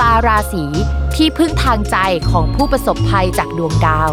ตาราศีที่พึ่งทางใจของผู้ประสบภัยจากดวงดาว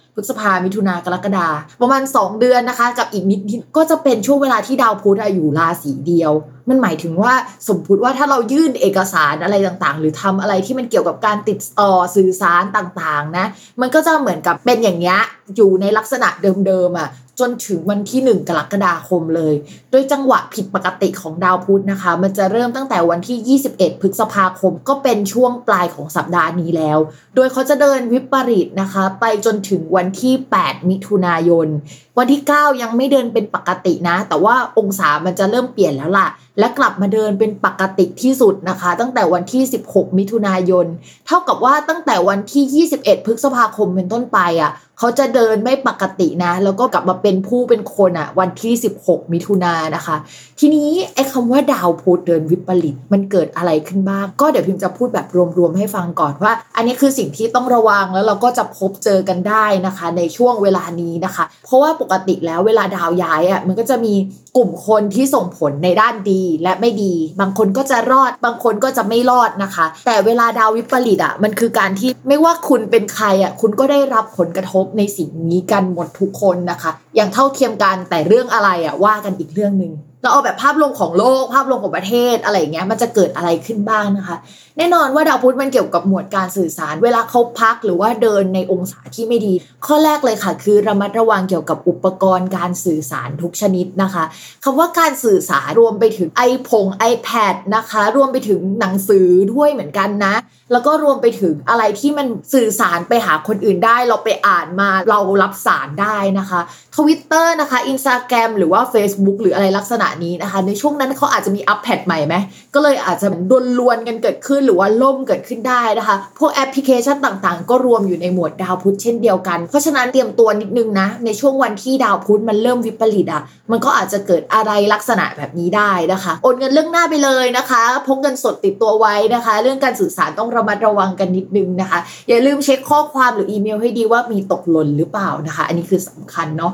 พฤษภามิถุนากรกฎาประมาณ 2 เดือนนะคะ กับอีกนิดก็จะเป็นช่วงเวลาที่ดาวพุธอยู่ราศีเดียว มันหมายถึงว่าสมมติว่าถ้าเรายื่นเอกสารอะไรต่างๆ หรือทำอะไรที่มันเกี่ยวกับการติดต่อสื่อสารต่างๆนะ มันก็จะเหมือนกับเป็นอย่างเงี้ยอยู่ในลักษณะเดิมๆอะ จนถึงวันที่ 1 กรกฎาคมเลย โดยจังหวะผิดปกติของดาวพุธนะคะ มันจะเริ่มตั้งแต่วันที่ 21 พฤษภาคม ก็เป็นช่วงปลายของสัปดาห์นี้แล้ว โดยเขาจะเดินวิปริตนะคะ ไปจนถึงวันที่ 8 มิถุนายนวันที่ 9 ยังไม่เดินเป็นปกตินะ แต่ว่าองศามันจะเริ่มเปลี่ยนแล้วล่ะ และกลับมาเดินเป็นปกติที่สุดนะคะ ตั้งแต่วันที่ 16 มิถุนายน เท่ากับว่าตั้งแต่วันที่ 21 พฤษภาคมเป็นต้นไปอะเขาจะเดินไม่ปกตินะ แล้วก็กลับมาเป็นผู้เป็นคนอะ วันที่ 16 มิถุนายนนะคะ ทีนี้ไอ้คำว่าดาวพุธเดินวิปริตมันเกิดอะไรขึ้นบ้าง ก็เดี๋ยวพิมจะพูดแบบรวมๆให้ฟังก่อนว่า อันนี้คือสิ่งที่ต้องระวังแล้วเราก็จะพบเจอกันได้นะคะ ในช่วงเวลานี้นะคะ เพราะว่าปกติแล้วเวลาดาวย้ายอะมันก็จะมีกลุ่มคนที่ส่งผลในด้านดีและไม่ดี บางคนก็จะรอด บางคนก็จะไม่รอดนะคะ แต่เวลาดาววิปริตอะมันคือการที่ไม่ว่าคุณเป็นใครอะคุณก็ได้รับผลกระทบในสิ่งนี้กันหมดทุกคนนะคะ อย่างเท่าเทียมกันแต่เรื่องอะไรอะว่ากันอีกเรื่องหนึ่ง เราเอาแบบภาพรวมของโลกภาพรวมของประเทศอะไรอย่างเงี้ยมันจะเกิดอะไรขึ้นบ้างนะคะ แน่นอนว่าดาวพุธมันเกี่ยวกับหมวดการสื่อสาร เวลาเขาพักหรือว่าเดินในองศาที่ไม่ดี ข้อแรกเลยค่ะ คือระมัดระวังเกี่ยวกับอุปกรณ์การสื่อสารทุกชนิดนะคะคำว่าการสื่อสารรวมไปถึงไอพง iPad นะคะ รวมไปถึงหนังสือด้วยเหมือนกันนะ แล้วก็รวมไปถึงอะไรที่มันสื่อสารไปหาคนอื่นได้ เราไปอ่านมาเรารับสารได้นะคะทวิตเตอร์นะคะอินสตาแกรมหรือว่า Facebook หรืออะไรลักษณะนี้นะคะ ในช่วงนั้นเขาอาจจะมีอัปเดตใหม่ไหมก็เลยอาจจะโดนรวนกันเกิดขึ้นหรือว่าล่มเกิดขึ้นได้นะคะ พวกแอปพลิเคชันต่างๆ ก็รวมอยู่ในหมวดดาวพุธเช่นเดียวกัน เพราะฉะนั้นเตรียมตัวนิดนึงนะ ในช่วงวันที่ดาวพุธมันเริ่มวิปริตอะมันก็อาจจะเกิดอะไรลักษณะแบบนี้ได้นะคะโอนเงินเรื่องหน้าไปเลยนะคะพกเงินสดติดตัวไว้นะคะ เรื่องการสื่อสารต้องระมัดระวังกันนิดนึงนะคะ อย่าลืมเช็คข้อความหรืออีเมลให้ดีว่ามีตกหล่นหรือเปล่านะคะ อันนี้คือสำคัญเนาะ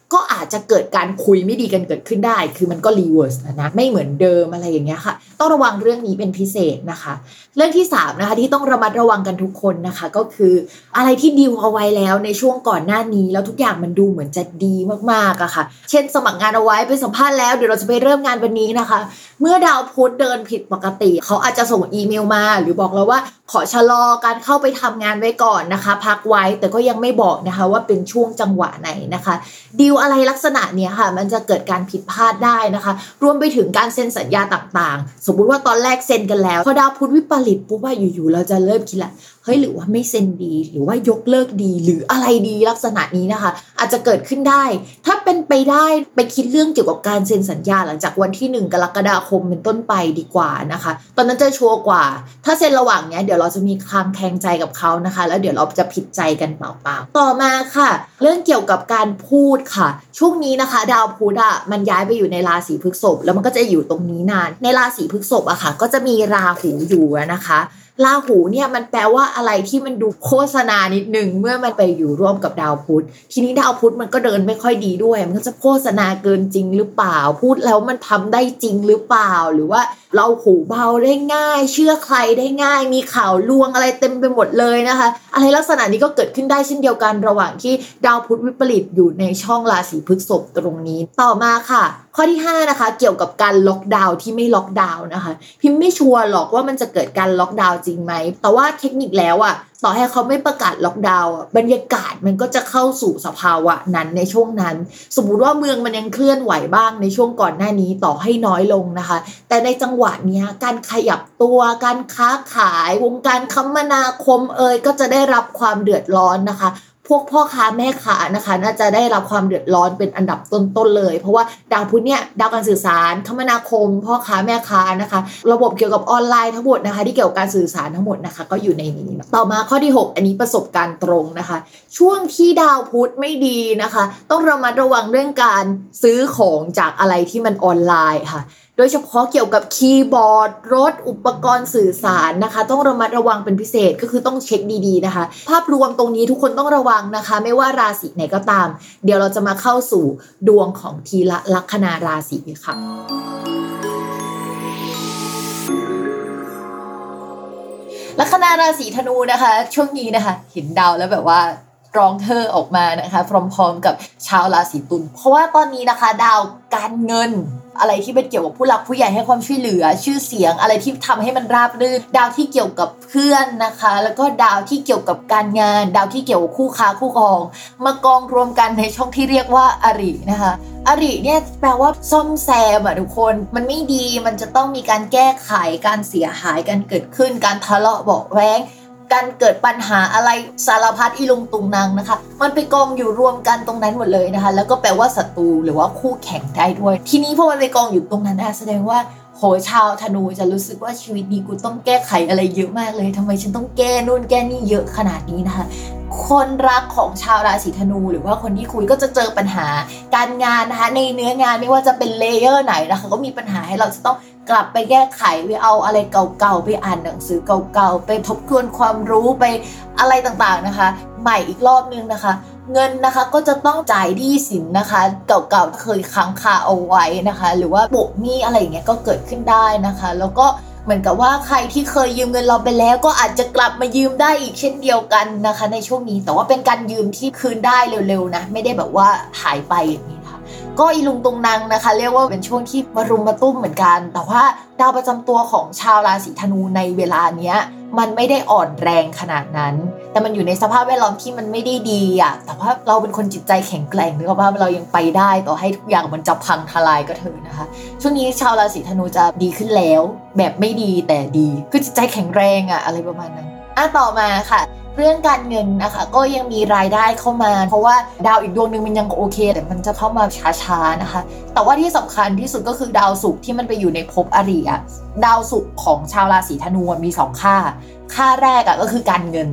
ก็อาจจะเกิดการคุยไม่ดีกันเกิดขึ้นได้ คือมันก็ reverse นะไม่เหมือนเดิมอะไรอย่างเงี้ยค่ะ ต้องระวังเรื่องนี้เป็นพิเศษนะคะ เรื่องที่3นะคะที่ต้องระมัดระวังกันทุกคนนะคะ ก็คืออะไรที่ดิวเอาไว้แล้วในช่วงก่อนหน้านี้ แล้วทุกอย่างมันดูเหมือนจะดีมากๆอะค่ะ เช่น สมัครงานเอาไว้ไปสัมภาษณ์แล้วเดี๋ยวเราจะไปเริ่มงานวันนี้นะคะ เมื่อดาวพุธเดินผิดปกติ เขาอาจจะส่งอีเมลมา หรือบอกเราว่าขอชะลอการเข้าไปทำงานไว้ก่อนนะคะ พักไว้แต่ก็ยังไม่บอกนะคะ ว่าเป็นช่วงจังหวะไหนนะคะดีลอะไรลักษณะเนี้ยค่ะ มันจะเกิดการผิดพลาดได้นะคะ รวมไปถึงการเซ็นสัญญาต่างๆ สมมุติว่าตอนแรกเซ็นกันแล้ว พอดาวพุธวิปริตปุ๊บว่าอยู่ๆเราจะเริ่มคิดละ ฮ้ยหรือว่าไม่เซ็นดี หรือว่ายกเลิกดี หรืออะไรดีลักษณะนี้นะคะ อาจจะเกิดขึ้นได้ ถ้าเป็นไปได้ไปคิดเรื่องเกี่ยวกับการเซ็นสัญญาหลังจากวันที่ 1 กรกฎาคมเป็นต้นไปดีกว่านะคะ ตอนนั้นจะชัวร์กว่า ถ้าเซ็นระหว่างเนี้ยเดี๋ยวเราจะมีคลางแคลงใจกับเขานะคะ แล้วเดี๋ยวเราจะผิดใจกันเปล่าๆต่อมาค่ะ เรื่องเกี่ยวกับการพูดค่ะ ช่วงนี้นะคะ ดาวพุธอะมันย้ายไปอยู่ในราศีพฤษภแล้วมันก็จะอยู่ตรงนี้นาน ในราศีพฤษภอะค่ะ ก็จะมีราหูอยู่นะคะ ราหูเนี่ยมันแปลว่าอะไรที่มันดูโฆษณานิดนึงเมื่อมันไปอยู่ร่วมกับดาวพุธ ทีนี้ดาวพุธมันก็เดินไม่ค่อยดีด้วย มันก็จะโฆษณาเกินจริงหรือเปล่า พูดแล้วมันทำได้จริงหรือเปล่า หรือว่าเราหูเบาได้ง่าย เชื่อใครได้ง่าย มีข่าวลวงอะไรเต็มไปหมดเลยนะคะ อะไรลักษณะนี้ก็เกิดขึ้นได้เช่นเดียวกันระหว่างที่ดาวพุธวิปริตอยู่ในช่องราศีพฤษภตรงนี้ต่อมาค่ะข้อที่ 5 นะคะ เกี่ยวกับการล็อกดาวน์ที่ไม่ล็อกดาวน์นะคะ พิมพ์ไม่ชัวร์หรอกว่ามันจะเกิดการล็อกดาวน์จริงไหม แต่ว่าเทคนิคแล้วอะต่อให้เขาไม่ประกาศล็อกดาวน์บรรยากาศมันก็จะเข้าสู่สภาวะนั้นในช่วงนั้น สมมุติว่าเมืองมันยังเคลื่อนไหวบ้างในช่วงก่อนหน้านี้ต่อให้น้อยลงนะคะ แต่ในจังหวะนี้การขยับตัวการค้าขายวงการคมนาคมเอยก็จะได้รับความเดือดร้อนนะคะ พวกพ่อค้าแม่ค้านะคะ น่าจะได้รับความเดือดร้อนเป็นอันดับต้นๆเลย เพราะว่าดาวพุธเนี่ยดาวการสื่อสารคมนาคม พ่อค้าแม่ค้านะคะ ระบบเกี่ยวกับออนไลน์ทั้งหมดนะคะ ที่เกี่ยวกับการสื่อสารทั้งหมดนะคะ ก็อยู่ในนี้ ต่อมาข้อที่ 6 อันนี้ประสบการณ์ตรงนะคะ ช่วงที่ดาวพุธไม่ดีนะคะ ต้องระมัดระวังเรื่องการซื้อของจากอะไรที่มันออนไลน์ค่ะโดยเฉพาะเกี่ยวกับคีย์บอร์ดรถอุปกรณ์สื่อสารนะคะ ต้องระมัดระวังเป็นพิเศษก็คือต้องเช็คดีๆนะคะ ภาพรวมตรงนี้ทุกคนต้องระวังนะคะ ไม่ว่าราศีไหนก็ตาม เดี๋ยวเราจะมาเข้าสู่ดวงของทีละลัคนาราศีค่ะลัคนาราศีธนูนะคะ ช่วงนี้นะคะเห็นดาวแล้วแบบว่าร้องเธอออกมานะคะพร้อมๆกับชาวราศีตุลเพราะว่าตอนนี้นะคะ ดาวการเงิน อะไรที่เป็นเกี่ยวกับผู้หลักผู้ใหญ่ให้ความช่วยเหลือ ชื่อเสียงอะไรที่ทำให้มันราบรื่น ดาวที่เกี่ยวกับเพื่อนนะคะ แล้วก็ดาวที่เกี่ยวกับการงาน ดาวที่เกี่ยวกับคู่ค้าคู่ครอง มากองรวมกันในช่องที่เรียกว่าอรินะคะอริเนี่ยแปลว่าซ่อมแซมอะทุกคนมันไม่ดีมันจะต้องมีการแก้ไขการเสียหายการเกิดขึ้น การทะเลาะเบาะแว้ง การเกิดปัญหาอะไรสารพัดอีลงตุงนางนะคะ มันไปกองอยู่รวมกันตรงนั้นหมดเลยนะคะ แล้วก็แปลว่าศัตรูหรือว่าคู่แข่งได้ด้วย ทีนี้พอมันไปกองอยู่ตรงนั้นนะแสดงว่า โหชาวธนูจะรู้สึกว่าชีวิตนี้กูต้องแก้ไขอะไรเยอะมากเลยทำไมฉันต้องแก้นู่นแก้นี่เยอะขนาดนี้นะคะคนรักของชาวราศีธนู หรือว่าคนที่คุยก็จะเจอปัญหาการงานนะคะในเนื้องานไม่ว่าจะเป็นเลเยอร์ไหนนะคะก็มีปัญหาให้เราจะต้องกลับไปแก้ไขไปเอาอะไรเก่าๆไปอ่านหนังสือเก่าๆไปทบทวนความรู้ไปอะไรต่างๆนะคะ ใหม่อีกรอบนึงนะคะเงินนะคะก็จะต้องจ่ายหนี้สินนะคะ เก่าๆเคยค้างคาเอาไว้นะคะ หรือว่าโบกหนี้อะไรอย่างเงี้ยก็เกิดขึ้นได้นะคะ แล้วก็เหมือนกับว่าใครที่เคยยืมเงินเราไปแล้ว ก็อาจจะกลับมายืมได้อีกเช่นเดียวกันนะคะ ในช่วงนี้แต่ว่าเป็นการยืมที่คืนได้เร็วๆนะไม่ได้แบบว่าหายไปอย่างนี้นะคะก็อีลุงตุงนางนะคะ เรียกว่าเป็นช่วงที่มารุมมาตุ้มเหมือนกัน แต่ว่าดาวประจำตัวของชาวราศีธนูในเวลาเนี้ย มันไม่ได้อ่อนแรงขนาดนั้น แต่มันอยู่ในสภาพแวดล้อมที่มันไม่ได้ดีอะแต่ว่าเราเป็นคนจิตใจแข็งแกร่งนึกว่าเรายังไปได้ต่อให้ทุกอย่างมันจะพังทลายก็เถอะนะคะ ช่วงนี้ชาวราศีธนูจะดีขึ้นแล้ว แบบไม่ดีแต่ดีคือจิตใจแข็งแรงอะอะไรประมาณนั้นอะต่อมาค่ะ เรื่องการเงินนะคะ ก็ยังมีรายได้เข้ามา เพราะว่าดาวอีกดวงหนึ่งมันยังโอเค แต่มันจะเข้ามาช้าๆนะคะ แต่ว่าที่สำคัญที่สุดก็คือดาวศุกร์ที่มันไปอยู่ในภพอริอะดาวศุกร์ของชาวราศีธนูมีสองค่า ค่าแรกอะก็คือการเงิน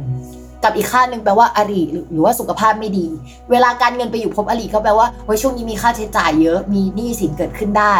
กับอีกค่าหนึ่งแปลว่าอริหรือหรือว่าสุขภาพไม่ดี เวลาการเงินไปอยู่ภพอริก็แปลว่าเฮ้ยช่วงนี้มีค่าใช้จ่ายเยอะมีหนี้สินเกิดขึ้นได้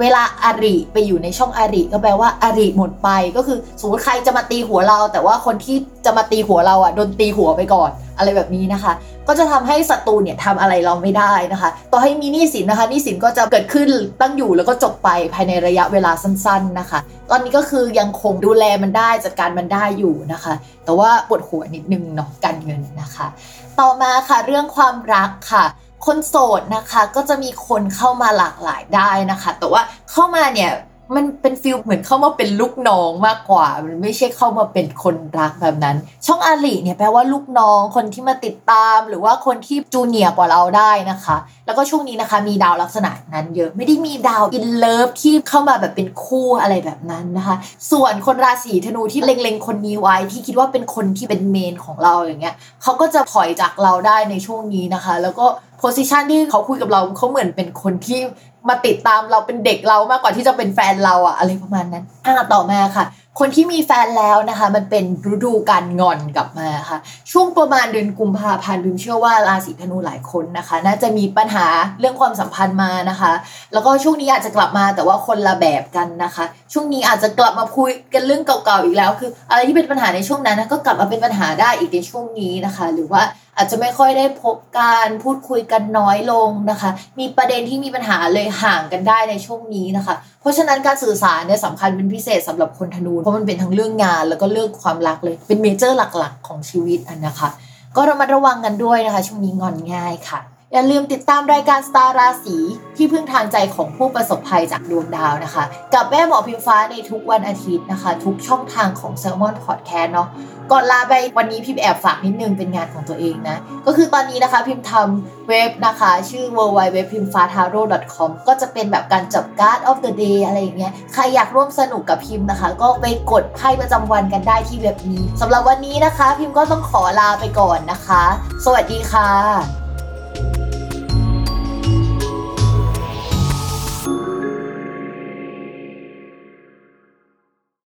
เวลาอริไปอยู่ในช่องอริก็แปลว่าอริหมดไปก็คือสมมติใครจะมาตีหัวเรา แต่ว่าคนที่ จะมาตีหัวเราอะโดนตีหัวไปก่อนอะไรแบบนี้นะคะ ก็จะทำให้ศัตรูเนี่ยทำอะไรเราไม่ได้นะคะ ต่อให้มีหนี้สินนะคะหนี้สินก็จะเกิดขึ้นตั้งอยู่แล้วก็จบไปภายในระยะเวลาสั้น ๆนะคะ ตอนนี้ก็คือยังคงดูแลมันได้จัดการมันได้อยู่นะคะ แต่ว่าปวดหัวนิดนึงเนาะการเงินนะคะ ต่อมาค่ะเรื่องความรักค่ะคนโสดนะคะก็จะมีคนเข้ามาหลากหลายได้นะคะ แต่ว่าเข้ามาเนี่ย มันเป็น feel เหมือนเข้ามาเป็นลูกน้องมากกว่า มันไม่ใช่เข้ามาเป็นคนรักแบบนั้น ช่องอริเนี่ยแปลว่าลูกน้องคนที่มาติดตาม หรือว่าคนที่ junior กว่าเราได้นะคะ แล้วก็ช่วงนี้นะคะ มีดาวลักษณะนั้นเยอะไม่ได้มีดาว in love ที่เข้ามาแบบเป็นคู่อะไรแบบนั้นนะคะ ส่วนคนราศีธนูที่เล็งๆคนนี้ไว้ที่คิดว่าเป็นคนที่เป็น main ของเราอย่างเงี้ยเขาก็จะถอยจากเราได้ในช่วงนี้นะคะ แล้วก็โพสิชันที่เขาคุยกับเราเขาเหมือนเป็นคนที่ มาติดตามเราเป็นเด็กเรามากกว่าที่จะเป็นแฟนเราอะอะไรประมาณนั้นอะต่อมาค่ะ คนที่มีแฟนแล้วนะคะ มันเป็นฤดูการงอนกลับมาค่ะ ช่วงประมาณเดือนกุมภาพันธ์บิมเชื่อว่าราศีธนูหลายคนนะคะ น่าจะมีปัญหาเรื่องความสัมพันธ์มานะคะ แล้วก็ช่วงนี้อาจจะกลับมาแต่ว่าคนละแบบกันนะคะ ช่วงนี้อาจจะกลับมาคุยกันเรื่องเก่าๆอีกแล้ว คือ อะไรที่เป็นปัญหาในช่วงนั้นก็กลับมาเป็นปัญหาได้อีกในช่วงนี้นะคะ หรือว่า อาจจะไม่ค่อยได้พบการพูดคุยกันน้อยลงนะคะ มีประเด็นที่มีปัญหาเลยห่างกันได้ในช่วงนี้นะคะ เพราะฉะนั้นการสื่อสารเนี่ยสำคัญเป็นพิเศษสำหรับคนธนูเพราะมันเป็นทั้งเรื่องงาน แล้วก็เรื่องความรักเลย เป็นเมเจอร์หลักๆ ของชีวิตอันนะคะ ก็ระมัดระวังกันด้วยนะคะ ช่วงนี้งอนง่ายค่ะ อย่าลืมติดตามรายการสตาร์ราศีที่พึ่งทางใจของผู้ประสบภัยจากดวงดาวนะคะ กับแม่หมอพิมฟ้าในทุกวันอาทิตย์นะคะ ทุกช่องทางของ s ซ l m o n Podcast เนาะก่อนลาไปวันนี้พิมแอบฝากนิดนึงเป็นงานของตัวเองนะ ก็คือตอนนี้นะคะพิมทำเว็บนะคะ ชื่อ w w w p i m f a t a r o com ก็จะเป็นแบบการจับ Card of the Day อะไรอย่างเงี้ยใครอยากร่วมสนุกกับพิมนะคะ ก็ไปกดไพ่ประจำวันกันได้ที่เว็บนี้สำหรับวันนี้นะคะ พิมก็ต้องขอลาไปก่อนนะคะ สวัสดีค่ะ